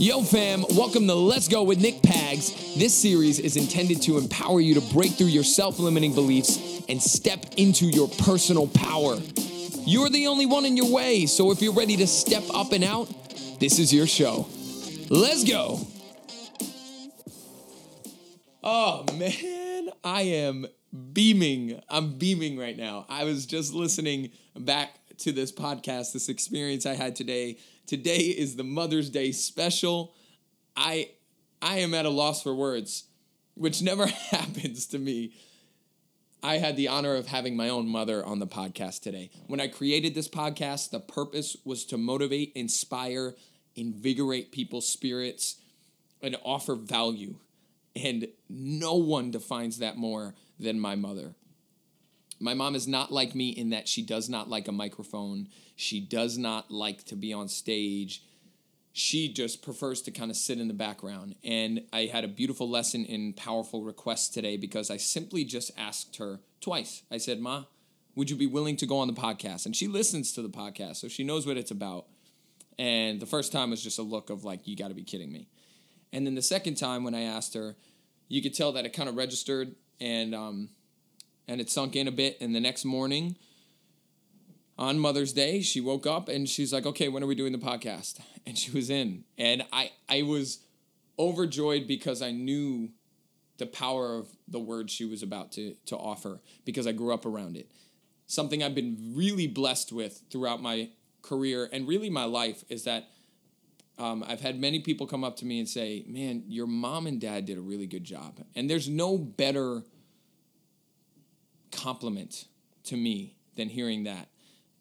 Yo, fam, welcome to Let's Go with Nick Pags. This series is intended to empower you to break through your self limiting beliefs and step into your personal power. You're the only one in your way, so if you're ready to step up and out, this is your show. Let's go. Oh, man, I am beaming. I'm beaming right now. I was just listening back to this podcast, this experience I had today. Today is the Mother's Day special. I I am at a loss for words, which never happens to me. I had the honor of having my own mother on the podcast today. When I created this podcast, the purpose was to motivate, inspire, invigorate people's spirits, and offer value. And no one defines that more than my mother. My mom is not like me in that she does not like a microphone. She does not like to be on stage. She just prefers to kind of sit in the background. And I had a beautiful lesson in powerful requests today because I simply just asked her twice. I said, Ma, would you be willing to go on the podcast? And she listens to the podcast, so she knows what it's about. And the first time was just a look of like, you got to be kidding me. And then the second time when I asked her, you could tell that it kind of registered and um, and it sunk in a bit. And the next morning, on Mother's Day, she woke up and she's like, "Okay, when are we doing the podcast?" And she was in, and I I was overjoyed because I knew the power of the word she was about to to offer because I grew up around it. Something I've been really blessed with throughout my career and really my life is that um, I've had many people come up to me and say, "Man, your mom and dad did a really good job," and there's no better compliment to me than hearing that.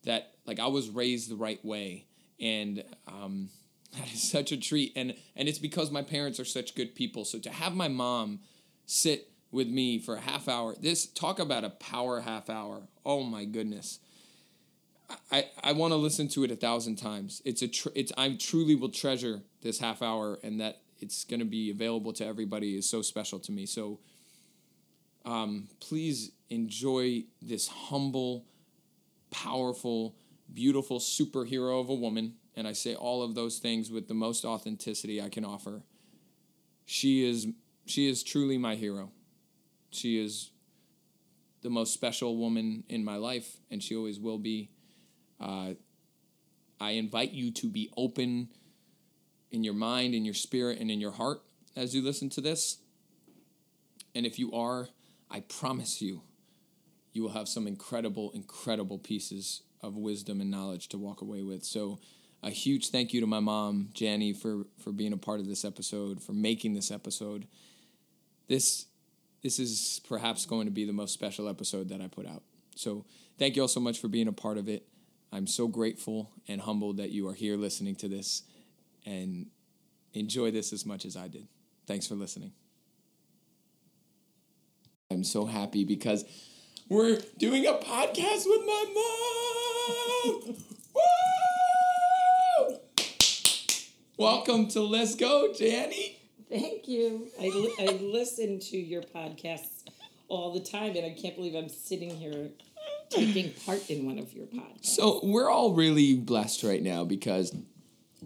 That like I was raised the right way, and um, that is such a treat. And and it's because my parents are such good people. So to have my mom sit with me for a half hour, this talk about a power half hour. Oh my goodness. I, I want to listen to it a thousand times. It's a tr- it's I truly will treasure this half hour and that it's going to be available to everybody is so special to me. So um, please enjoy this humble, powerful, beautiful superhero of a woman. And I say all of those things with the most authenticity I can offer. She is she is truly my hero. She is the most special woman in my life, and she always will be. Uh, I invite you to be open in your mind, in your spirit, and in your heart as you listen to this. And if you are, I promise you, you will have some incredible, incredible pieces of wisdom and knowledge to walk away with. So, a huge thank you to my mom, Janny, for for being a part of this episode, for making this episode. This this is perhaps going to be the most special episode that I put out. So, thank you all so much for being a part of it. I'm so grateful and humbled that you are here listening to this and enjoy this as much as I did. Thanks for listening. I'm so happy because we're doing a podcast with my mom. Woo! Welcome to Let's Go, Janny. Thank you. I, li- I listen to your podcasts all the time, and I can't believe I'm sitting here taking part in one of your podcasts. So we're all really blessed right now because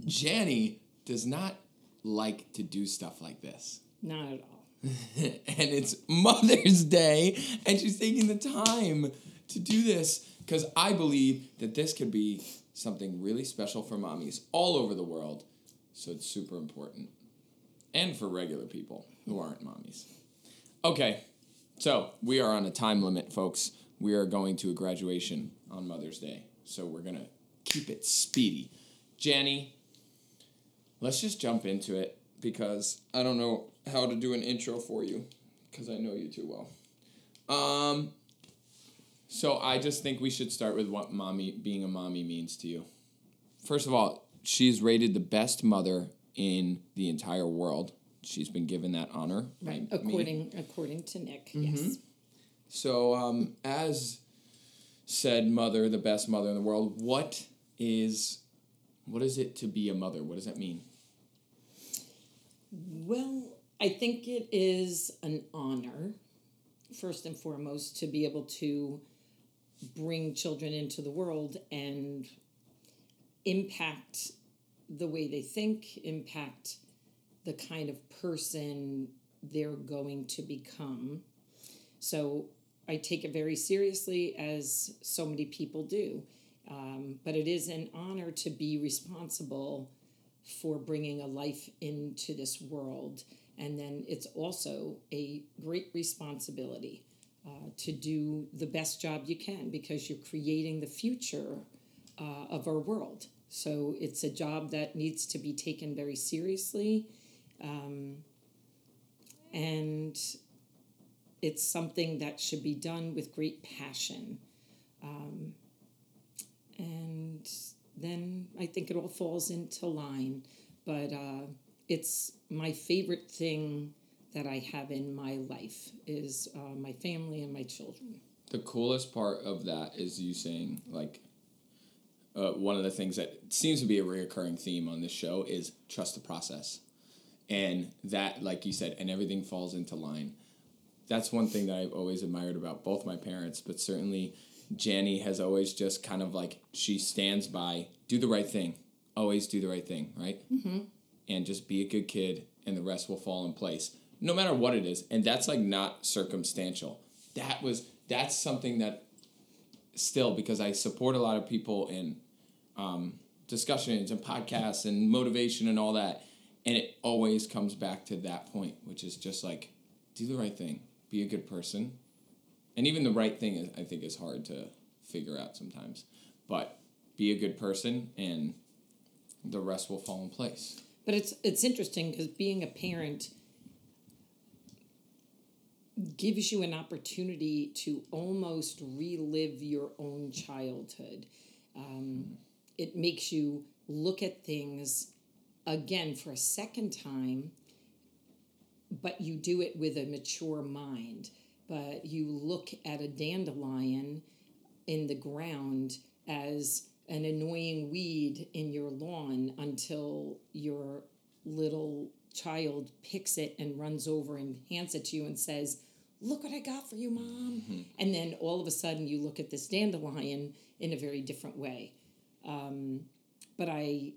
Janny does not like to do stuff like this. Not at all. and it's Mother's Day, and she's taking the time to do this because I believe that this could be something really special for mommies all over the world. So it's super important. And for regular people who aren't mommies. Okay, so we are on a time limit, folks. We are going to a graduation on Mother's Day. So we're going to keep it speedy. Janny, let's just jump into it because I don't know how to do an intro for you because I know you too well. Um, so I just think we should start with what mommy being a mommy means to you. First of all, she's rated the best mother in the entire world. She's been given that honor. Right. by me. According according to Nick. Mm-hmm. Yes. So, um, as said mother, the best mother in the world, what is what is it to be a mother? What does that mean? Well, I think it is an honor, first and foremost, to be able to bring children into the world and impact the way they think, impact the kind of person they're going to become. So I take it very seriously, as so many people do. Um, but it is an honor to be responsible for bringing a life into this world. And then it's also a great responsibility uh, to do the best job you can because you're creating the future uh, of our world. So it's a job that needs to be taken very seriously. Um, and it's something that should be done with great passion. Um, and then I think it all falls into line. But uh, it's my favorite thing that I have in my life is uh, my family and my children. The coolest part of that is you saying like uh, one of the things that seems to be a reoccurring theme on this show is trust the process, and that like you said, and everything falls into line. That's one thing that I've always admired about both my parents, but certainly Janny has always just kind of like she stands by do the right thing, always do the right thing, right? Mm-hmm. And just be a good kid, and the rest will fall in place, no matter what it is. And that's like not circumstantial. That was that's something that still because I support a lot of people in um, discussions and podcasts and motivation and all that, and it always comes back to that point, which is just like do the right thing, be a good person, and even the right thing is, I think is hard to figure out sometimes, but be a good person and the rest will fall in place. But it's it's interesting because being a parent gives you an opportunity to almost relive your own childhood. Um, it makes you look at things again for a second time, but you do it with a mature mind. But you look at a dandelion in the ground as an annoying weed in your lawn until your little child picks it and runs over and hands it to you and says, Look what I got for you, mom. Mm-hmm. And then all of a sudden you look at this dandelion in a very different way. Um, but I,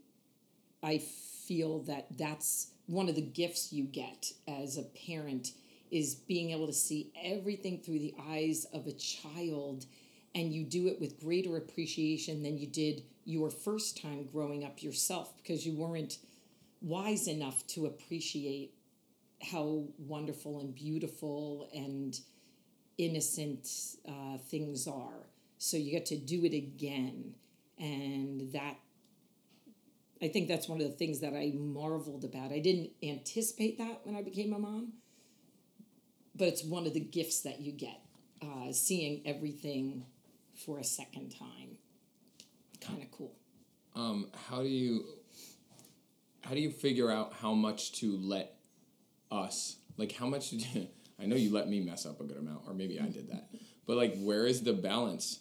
I feel that that's one of the gifts you get as a parent is being able to see everything through the eyes of a child and you do it with greater appreciation than you did your first time growing up yourself because you weren't wise enough to appreciate how wonderful and beautiful and innocent uh, things are. So you get to do it again. And that, I think that's one of the things that I marveled about. I didn't anticipate that when I became a mom, but it's one of the gifts that you get, uh, seeing everything for a second time. Kind of cool. Um, how do you how do you figure out how much to let us like how much did you, I know you let me mess up a good amount or maybe I did that but like where is the balance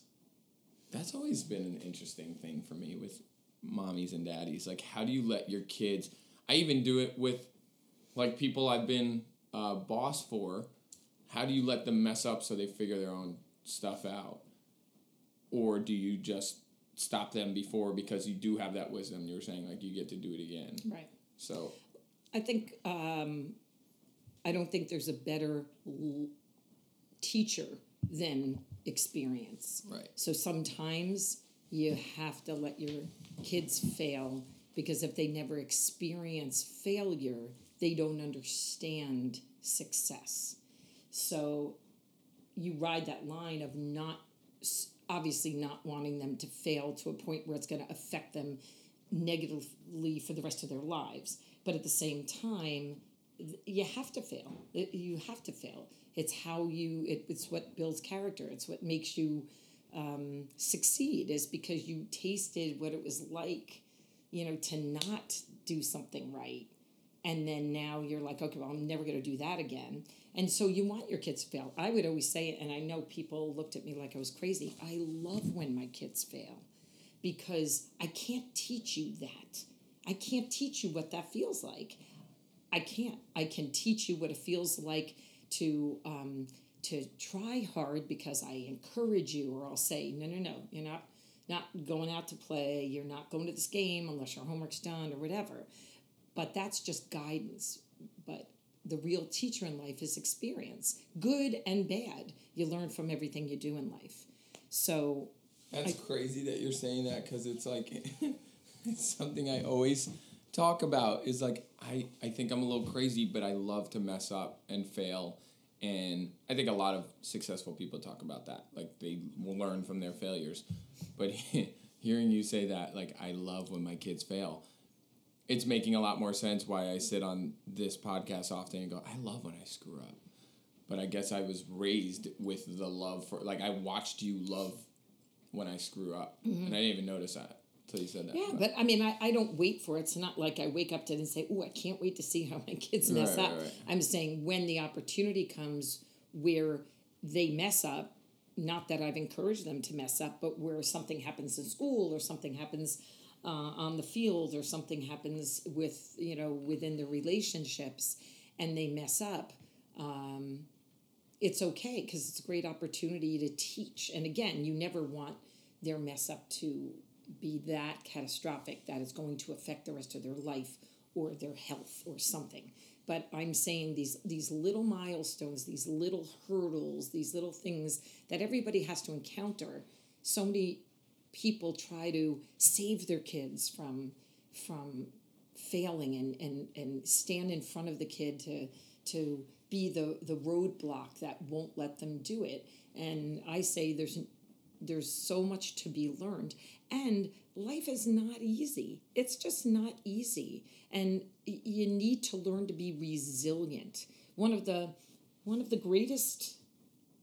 that's always been an interesting thing for me with mommies and daddies like how do you let your kids I even do it with like people I've been uh, boss for how do you let them mess up so they figure their own stuff out or do you just stop them before because you do have that wisdom? You're saying like you get to do it again. Right. So i think um, i don't think there's a better l- teacher than experience. Right. So sometimes you have to let your kids fail because if they never experience failure they don't understand success. So you ride that line of not obviously not wanting them to fail to a point where it's going to affect them negatively for the rest of their lives. But at the same time, you have to fail. You have to fail. It's how you. It, it's what builds character. It's what makes you um, succeed. Is because you tasted what it was like, you know, to not do something right, and then now you're like, okay, well, I'm never going to do that again. And so you want your kids to fail. I would always say it, and I know people looked at me like I was crazy. I love when my kids fail because I can't teach you that. I can't teach you what that feels like. I can't. I can teach you what it feels like to um, to try hard because I encourage you, or I'll say, no, no, no, you're not not going out to play. You're not going to this game unless your homework's done or whatever. but that's just guidance. But the real teacher in life is experience, good and bad. You learn from everything you do in life. So That's crazy that you're saying that because it's like it's something I always talk about is like I, I think I'm a little crazy, but I love to mess up and fail. And I think a lot of successful people talk about that. Like they will learn from their failures. But hearing you say that, like I love when my kids fail. It's making a lot more sense why I sit on this podcast often and go, I love when I screw up. But I guess I was raised with the love for like I watched you love when I screw up. And I didn't even notice that until you said that. Mm-hmm. yeah, but I mean, I, I don't wait for it. It's not like I wake up to it and say, "Oh, I can't wait to see how my kids mess Right, up." right, right. I'm saying when the opportunity comes where they mess up, not that I've encouraged them to mess up, but where something happens in school or something happens uh, on the field or something happens with you know within the relationships, and they mess up. Um, it's okay because it's a great opportunity to teach. And again, you never want their mess up to be that catastrophic that it's going to affect the rest of their life or their health or something. But I'm saying these these little milestones, these little hurdles, these little things that everybody has to encounter. So many people try to save their kids from from failing and, and, and stand in front of the kid to to be the, the roadblock that won't let them do it. And I say there's there's so much to be learned. And life is not easy. It's just not easy. And you need to learn to be resilient. One of the one of the greatest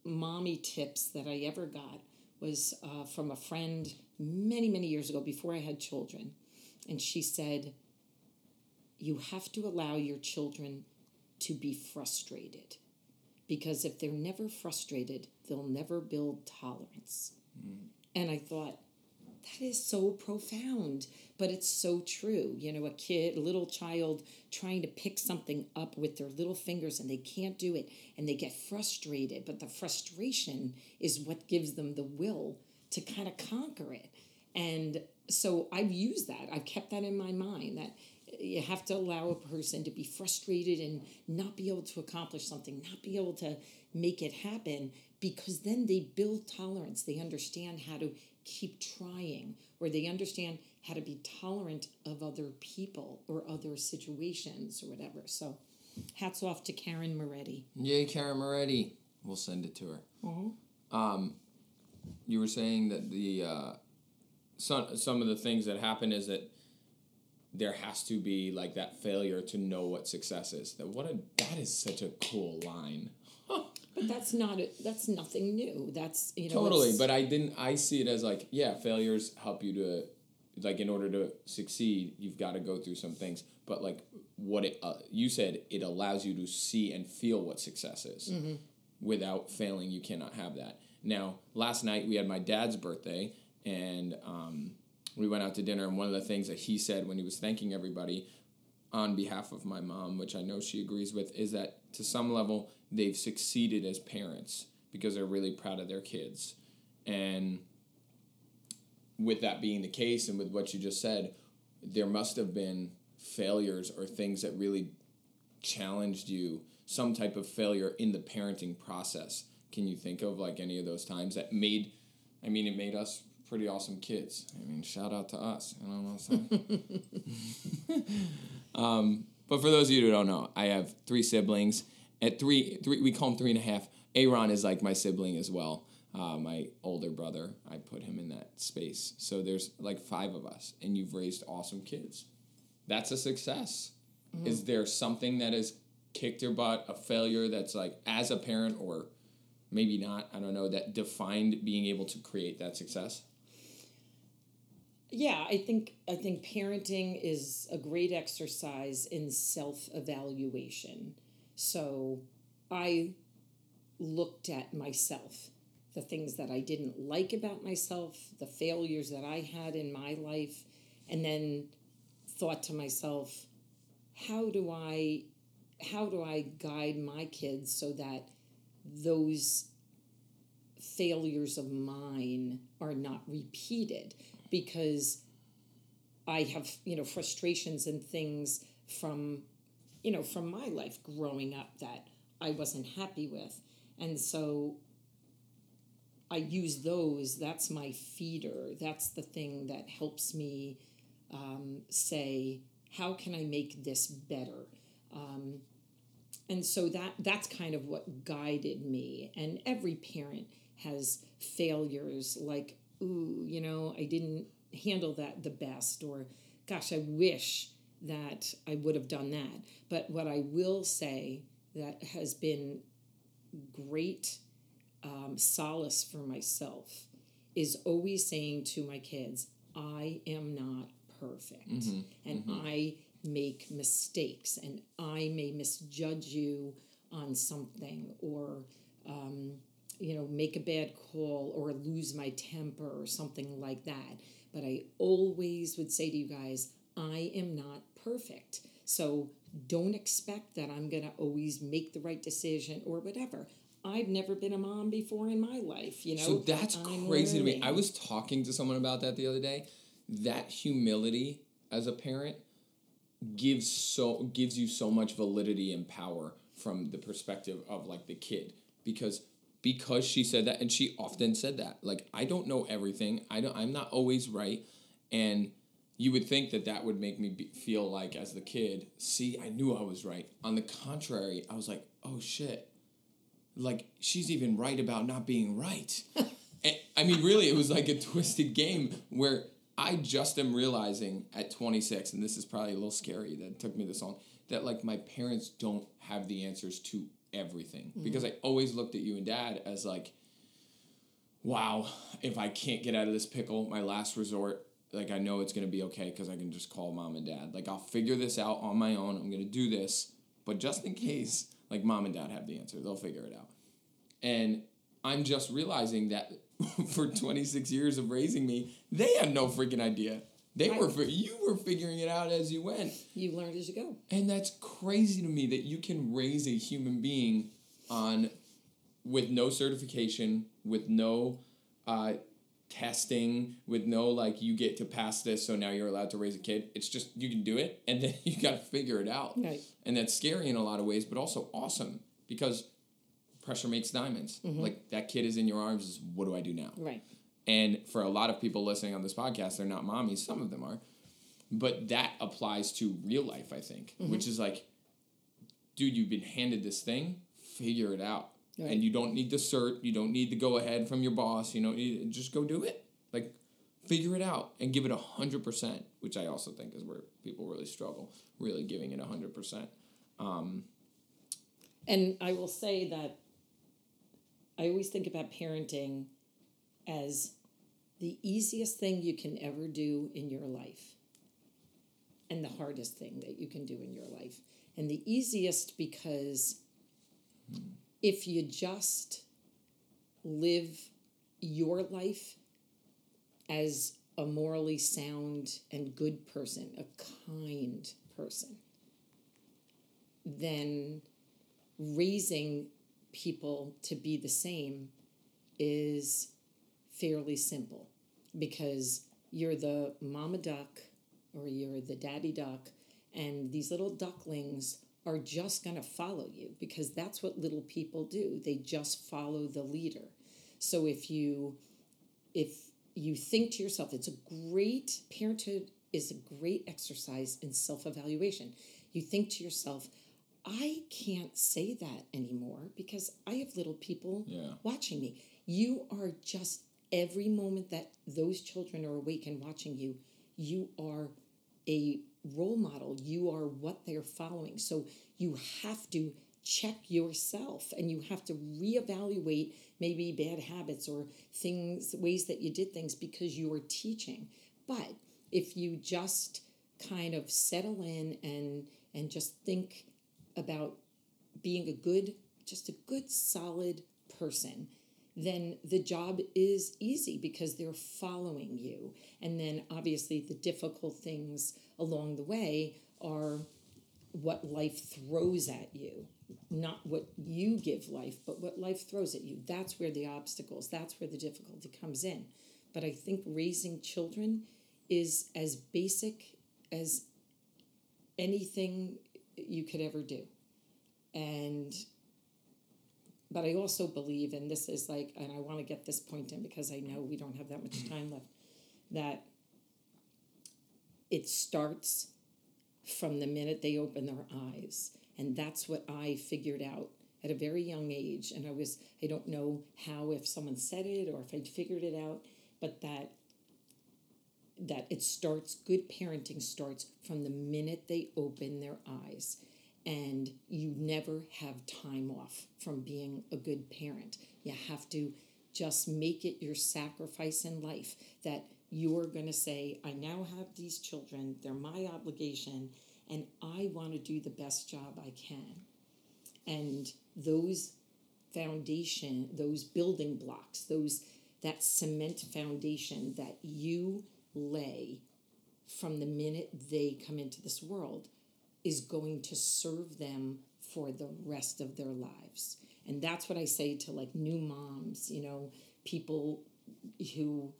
mommy tips that I ever got was uh, from a friend many, many years ago before I had children. And she said, You have to allow your children to be frustrated. Because if they're never frustrated, they'll never build tolerance. Mm. And I thought, that is so profound, but it's so true. You know, a kid, a little child trying to pick something up with their little fingers and they can't do it and they get frustrated, but the frustration is what gives them the will to kind of conquer it. And so I've used that. I've kept that in my mind that you have to allow a person to be frustrated and not be able to accomplish something, not be able to make it happen because then they build tolerance. They understand how to keep trying or they understand how to be tolerant of other people or other situations or whatever. So hats off to Karen Moretti. Yay, Karen Moretti. We'll send it to her. Mm-hmm. Um, you were saying that the uh, some some of the things that happen is that there has to be like that failure to know what success is. That what a that is such a cool line. But that's not a, that's nothing new. That's you know Totally, but I didn't. I see it as like, yeah, failures help you to, like, in order to succeed, you've got to go through some things. But like, what it uh, you said, it allows you to see and feel what success is. Mm-hmm. Without failing, you cannot have that. Now, last night we had my dad's birthday, and um, we went out to dinner. And one of the things that he said when he was thanking everybody on behalf of my mom, which I know she agrees with, is that to some level they've succeeded as parents because they're really proud of their kids. And with that being the case, and with what you just said, there must have been failures or things that really challenged you, some type of failure in the parenting process. Can you think of like any of those times that made, I mean, it made us pretty awesome kids. I mean, shout out to us. You know what I'm saying? um, but for those of you who don't know, I have three siblings. At three, three, we call him three and a half. Aaron is like my sibling as well. Uh, my older brother, I put him in that space. So there's like five of us, and you've raised awesome kids. That's a success. Is there something that has kicked your butt, a failure that's like as a parent or maybe not, I don't know, that defined being able to create that success? Yeah, I think I think parenting is a great exercise in self-evaluation. So I looked at myself, the things that I didn't like about myself, the failures that I had in my life, and then thought to myself, how do I how do I guide my kids so that those failures of mine are not repeated because I have, you know, frustrations and things from you know from my life growing up that I wasn't happy with. And so I use those. That's my feeder. That's the thing that helps me um, say how can I make this better? Um, and so that that's kind of what guided me. And every parent has failures like ooh you know i didn't handle that the best or gosh i wish that i would have done that. But what i will say that has been great um, solace for myself is always saying to my kids i am not perfect. Mm-hmm. and i make mistakes and I may misjudge you on something or um, you know make a bad call or lose my temper or something like that. But I always would say to you guys I am not perfect. So don't expect that I'm going to always make the right decision or whatever. I've never been a mom before in my life you know? So that's I'm crazy to me. I was talking to someone about that the other day. That humility as a parent gives so gives you so much validity and power from the perspective of like the kid because because she said that and she often said that like I don't know everything. I don't I'm not always right and you would think that that would make me be, feel like as the kid, see, I knew I was right. On the contrary, I was like, oh shit, like she's even right about not being right. and, I mean, really, it was like a twisted game where I just am realizing at 26, and this is probably a little scary that it took me this long, that like my parents don't have the answers to everything mm. because I always looked at you and dad as like, wow, if I can't get out of this pickle, my last resort, like I know it's gonna be okay because I can just call mom and dad. Like I'll figure this out on my own. I'm gonna do this, but just in case, like mom and dad have the answer, they'll figure it out. And I'm just realizing that for 26 years of raising me, they had no freaking idea. They were you were figuring it out as you went. you learned as you go And that's crazy to me that you can raise a human being on with no certification, with no uh, testing, with no like you get to pass this, so now you're allowed to raise a kid. It's just you can do it, and then you got to figure it out. Right. And that's scary in a lot of ways, but also awesome because pressure makes diamonds. Mm-hmm. Like that kid is in your arms. What do I do now? right And for a lot of people listening on this podcast, they're not mommies. Some of them are. But that applies to real life, I think, mm-hmm. which is like, dude, you've been handed this thing, figure it out. Right. And you don't need the cert, you don't need the go ahead from your boss, you know, just go do it. Like, figure it out and give it 100%, which I also think is where people really struggle, really giving it 100%. Um, and I will say that I always think about parenting as the easiest thing you can ever do in your life and the hardest thing that you can do in your life. And the easiest because if you just live your life as a morally sound and good person, a kind person, then raising people to be the same is fairly simple because you're the mama duck or you're the daddy duck and these little ducklings are just going to follow you because that's what little people do. They just follow the leader. So if you if you think to yourself it's a great parenthood is a great exercise in self-evaluation you think to yourself i can't say that anymore because i have little people Yeah. watching me. You are just every moment that those children are awake and watching you you are a role model. You are what they're following. So you have to check yourself and you have to reevaluate maybe bad habits or things ways that you did things because you are teaching. But if you just kind of settle in and and just think about being a good just a good solid person then the job is easy because they're following you. And then obviously the difficult things along the way are what life throws at you, not what you give life, but what life throws at you. That's where the obstacles, that's where the difficulty comes in. But I think raising children is as basic as anything you could ever do. And but I also believe, and this is like, and I want to get this point in because I know we don't have that much time left, that it starts from the minute they open their eyes. And that's what I figured out at a very young age. And I was, I don't know how, if someone said it or if I'd figured it out, but that that it starts good parenting starts from the minute they open their eyes. And you never have time off from being a good parent. You have to just make it your sacrifice in life that you're going to say i now have these children. They're my obligation and i want to do the best job i can. And those foundation those building blocks those that cement foundation that you lay from the minute they come into this world is going to serve them for the rest of their lives. And that's what I say to like new moms, you know, people who,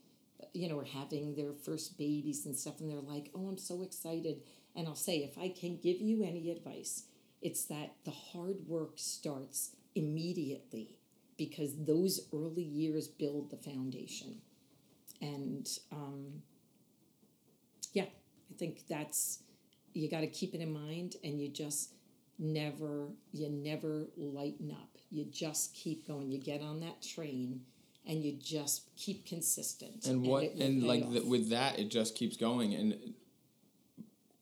you know, are having their first babies and stuff, and they're like, oh, I'm so excited. And I'll say, if I can give you any advice, it's that the hard work starts immediately because those early years build the foundation. And um, yeah, I think that's you got to keep it in mind, and you just never you never lighten up. You just keep going. You get on that train, and you just keep consistent. And what and, and like the, with that, it just keeps going, and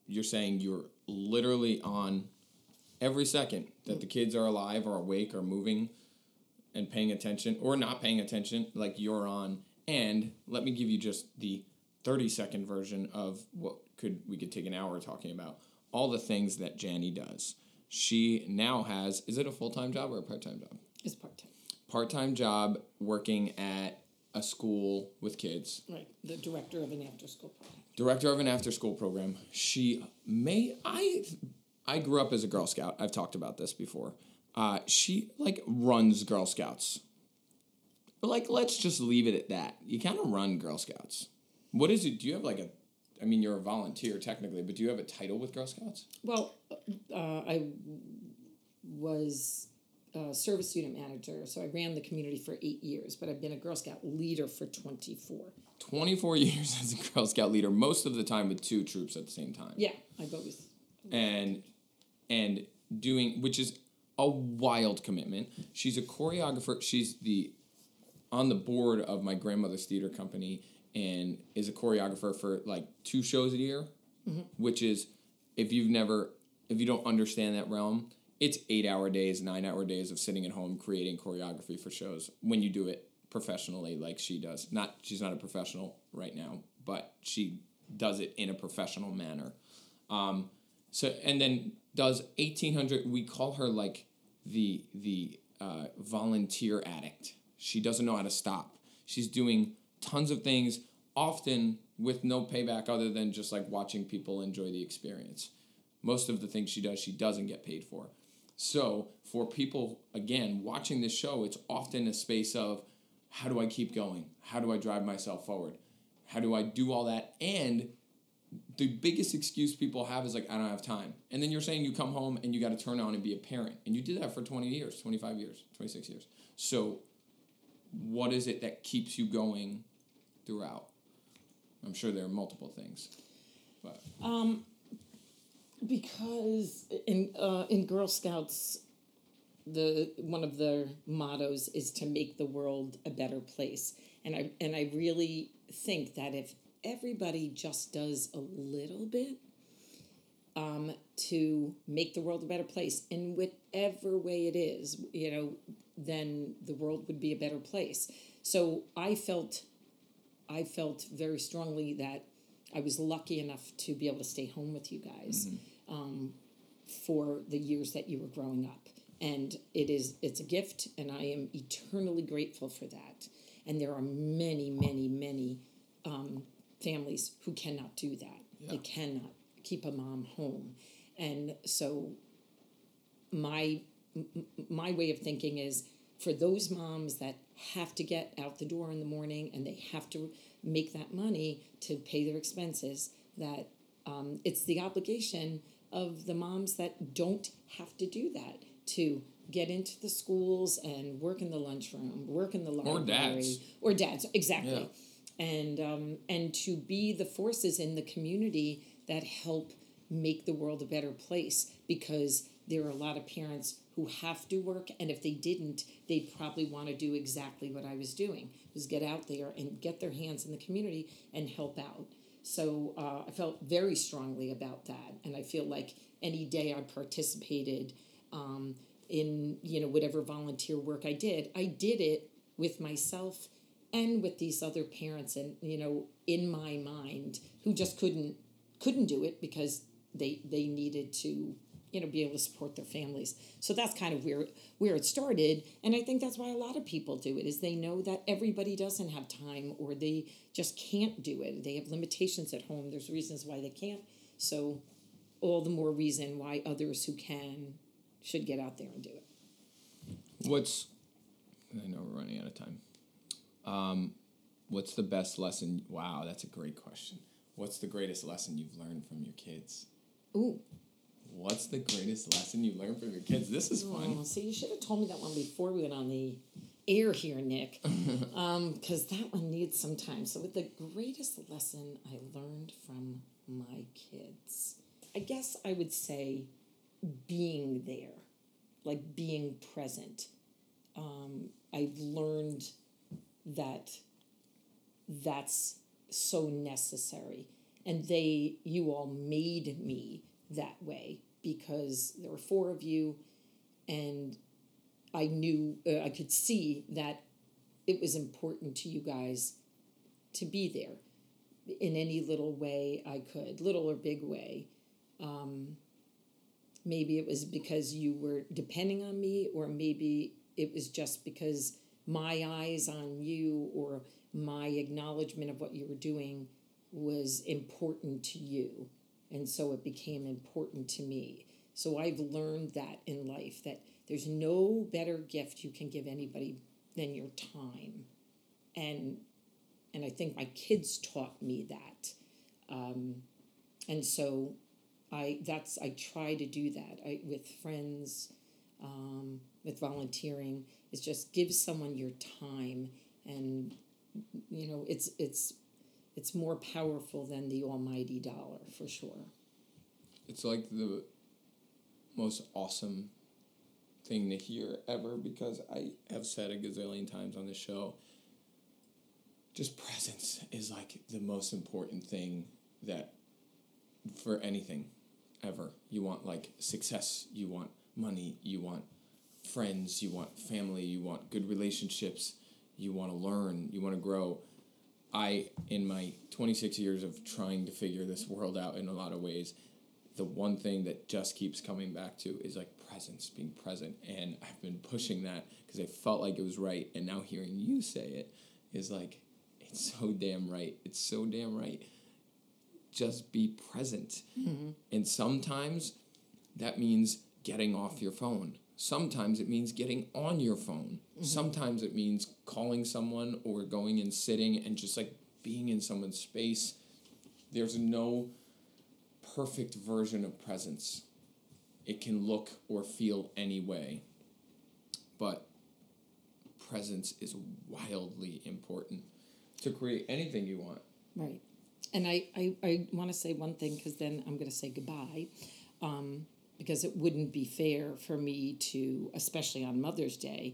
you're saying you're literally on every second that the kids are alive or awake or moving and paying attention or not paying attention like you're on and let me give you just the 30 second version of what could we could take an hour talking about all the things that Janny does. She now has is it a full time job or a part time job? It's part time. Part time job working at a school with kids. Right, the director of an after school program. Director of an after school program. She may I I grew up as a Girl Scout. I've talked about this before. Uh, she like runs Girl Scouts. But like let's just leave it at that. You kind of run Girl Scouts. What is it? Do you have like a? I mean, you're a volunteer technically, but do you have a title with Girl Scouts? Well, uh, I was a service unit manager, so I ran the community for eight years, but I've been a Girl Scout leader for 24. 24 years as a Girl Scout leader, most of the time with two troops at the same time. Yeah, I've always. And and doing which is a wild commitment. She's a choreographer. She's the on the board of my grandmother's theater company and is a choreographer for like two shows a year, mm-hmm. which is if you've never if you don't understand that realm, it's eight hour days, nine hour days of sitting at home creating choreography for shows when you do it professionally like she does. Not she's not a professional right now, but she does it in a professional manner. Um, so and then does eighteen hundred. We call her like the the uh, volunteer addict. She doesn't know how to stop. She's doing tons of things, often with no payback other than just like watching people enjoy the experience. Most of the things she does, she doesn't get paid for. So, for people, again, watching this show, it's often a space of how do I keep going? How do I drive myself forward? How do I do all that? And the biggest excuse people have is like, I don't have time. And then you're saying you come home and you got to turn on and be a parent. And you did that for 20 years, 25 years, 26 years. So, what is it that keeps you going throughout? I'm sure there are multiple things, but um, because in uh, in Girl Scouts, the one of their mottos is to make the world a better place, and I and I really think that if everybody just does a little bit um, to make the world a better place in whatever way it is, you know, then the world would be a better place. So I felt I felt very strongly that I was lucky enough to be able to stay home with you guys mm-hmm. um, for the years that you were growing up, and it is it's a gift, and I am eternally grateful for that. And there are many, many, many um, families who cannot do that. Yeah. They cannot keep a mom home, and so my my way of thinking is for those moms that have to get out the door in the morning and they have to make that money to pay their expenses, that um, it's the obligation of the moms that don't have to do that to get into the schools and work in the lunchroom, work in the library, dads. or dads, exactly, and um, and to be the forces in the community that help make the world a better place because there are a lot of parents who have to work and if they didn't they'd probably want to do exactly what i was doing was get out there and get their hands in the community and help out. So uh, i felt very strongly about that and i feel like any day i participated um, in you know whatever volunteer work i did i did it with myself and with these other parents and you know in my mind who just couldn't couldn't do it because they they needed to you know be able to support their families so that's kind of where where it started and i think that's why a lot of people do it is they know that everybody doesn't have time or they just can't do it they have limitations at home there's reasons why they can't so all the more reason why others who can should get out there and do it What's I know we're running out of time. Um, what's the best lesson? Wow, that's a great question. What's the greatest lesson you've learned from your kids? ooh What's the greatest lesson you learned from your kids? This is fun. Oh, so you should have told me that one before we went on the air here, Nick, because that one needs some time. So, with the greatest lesson I learned from my kids, I guess I would say being there, like being present. Um, I've learned that that's so necessary. And they, you all made me that way because there were four of you, and I knew, uh, I could see that it was important to you guys to be there in any little way I could, little or big way. Um, maybe it was because you were depending on me, or maybe it was just because my eyes on you or my acknowledgement of what you were doing was important to you. And so it became important to me. So I've learned that in life that there's no better gift you can give anybody than your time. And and I think my kids taught me that. Um, and so I that's I try to do that I, with friends, um, with volunteering. Is just give someone your time, and you know it's it's it's more powerful than the almighty dollar for sure. It's like the most awesome thing to hear ever because I have said a gazillion times on this show. Just presence is like the most important thing that for anything ever. You want like success, you want money, you want friends, you want family, you want good relationships, you want to learn, you want to grow. I, in my 26 years of trying to figure this world out in a lot of ways, the one thing that just keeps coming back to is like presence, being present. And I've been pushing that because I felt like it was right. And now hearing you say it is like, it's so damn right. It's so damn right. Just be present. Mm-hmm. And sometimes that means getting off your phone. Sometimes it means getting on your phone. Sometimes it means calling someone or going and sitting and just like being in someone's space. There's no perfect version of presence. It can look or feel any way. But presence is wildly important to create anything you want. Right. And I, I, I want to say one thing because then I'm going to say goodbye. Um, because it wouldn't be fair for me to, especially on Mother's Day,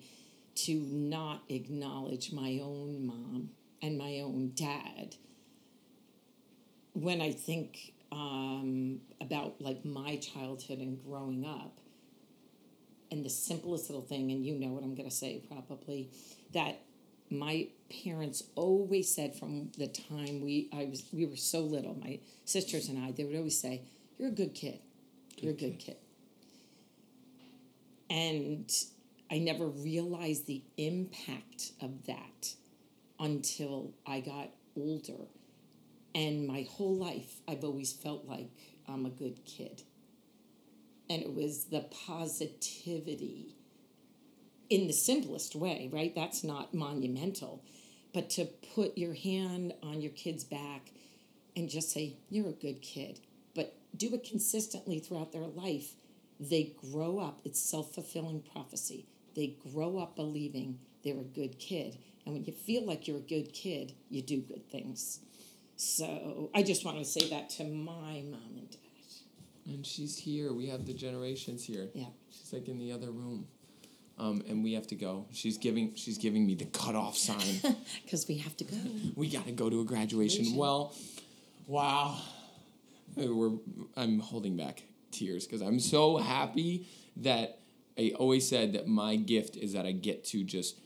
to not acknowledge my own mom and my own dad. When I think um, about like my childhood and growing up, and the simplest little thing, and you know what I'm going to say probably, that my parents always said from the time we I was we were so little, my sisters and I, they would always say, "You're a good kid. You're a good kid." And I never realized the impact of that until I got older. And my whole life, I've always felt like I'm a good kid. And it was the positivity in the simplest way, right? That's not monumental. But to put your hand on your kid's back and just say, You're a good kid. Do it consistently throughout their life, they grow up. It's self fulfilling prophecy. They grow up believing they're a good kid. And when you feel like you're a good kid, you do good things. So I just want to say that to my mom and dad. And she's here. We have the generations here. Yeah. She's like in the other room. Um, and we have to go. She's giving she's giving me the cutoff sign. Because we have to go. we got to go to a graduation. Graduation. Well, wow. We're I'm holding back tears because I'm so happy that I always said that my gift is that I get to just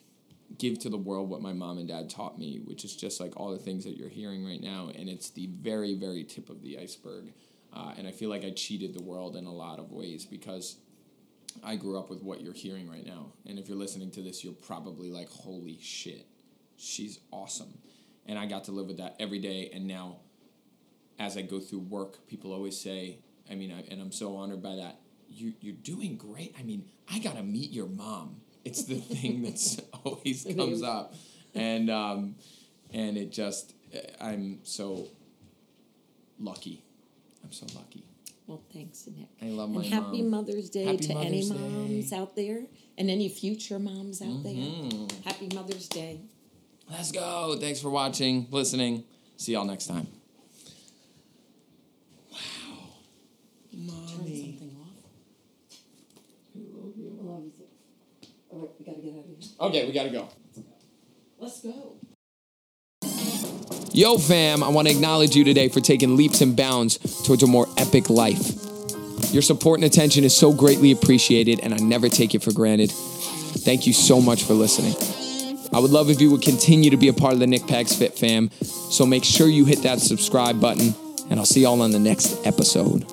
give to the world what my mom and dad taught me, which is just like all the things that you're hearing right now, and it's the very very tip of the iceberg. Uh, and I feel like I cheated the world in a lot of ways because I grew up with what you're hearing right now. And if you're listening to this, you're probably like, holy shit, she's awesome. And I got to live with that every day. And now, as I go through work, people always say, I mean, I, and I'm so honored by that. You, you're doing great. I mean, I got to meet your mom. It's the thing that's always comes up. And, um, and it just, I'm so lucky. I'm so lucky. Well, thanks, Nick. I love my and happy mom. Mother's Day Happy to any moms Day. out there and any future moms out Mhm. there. Happy Mother's Day. Let's go. Thanks for watching, listening. See y'all next time. Wow. Turn Mommy. something off. All right, we gotta get out of here. Okay, we gotta go. Let's go. Yo, fam, I want to acknowledge you today for taking leaps and bounds towards a more epic life. Your support and attention is so greatly appreciated, and I never take it for granted. Thank you so much for listening. I would love if you would continue to be a part of the Nick Pags Fit fam, so make sure you hit that subscribe button, and I'll see y'all on the next episode.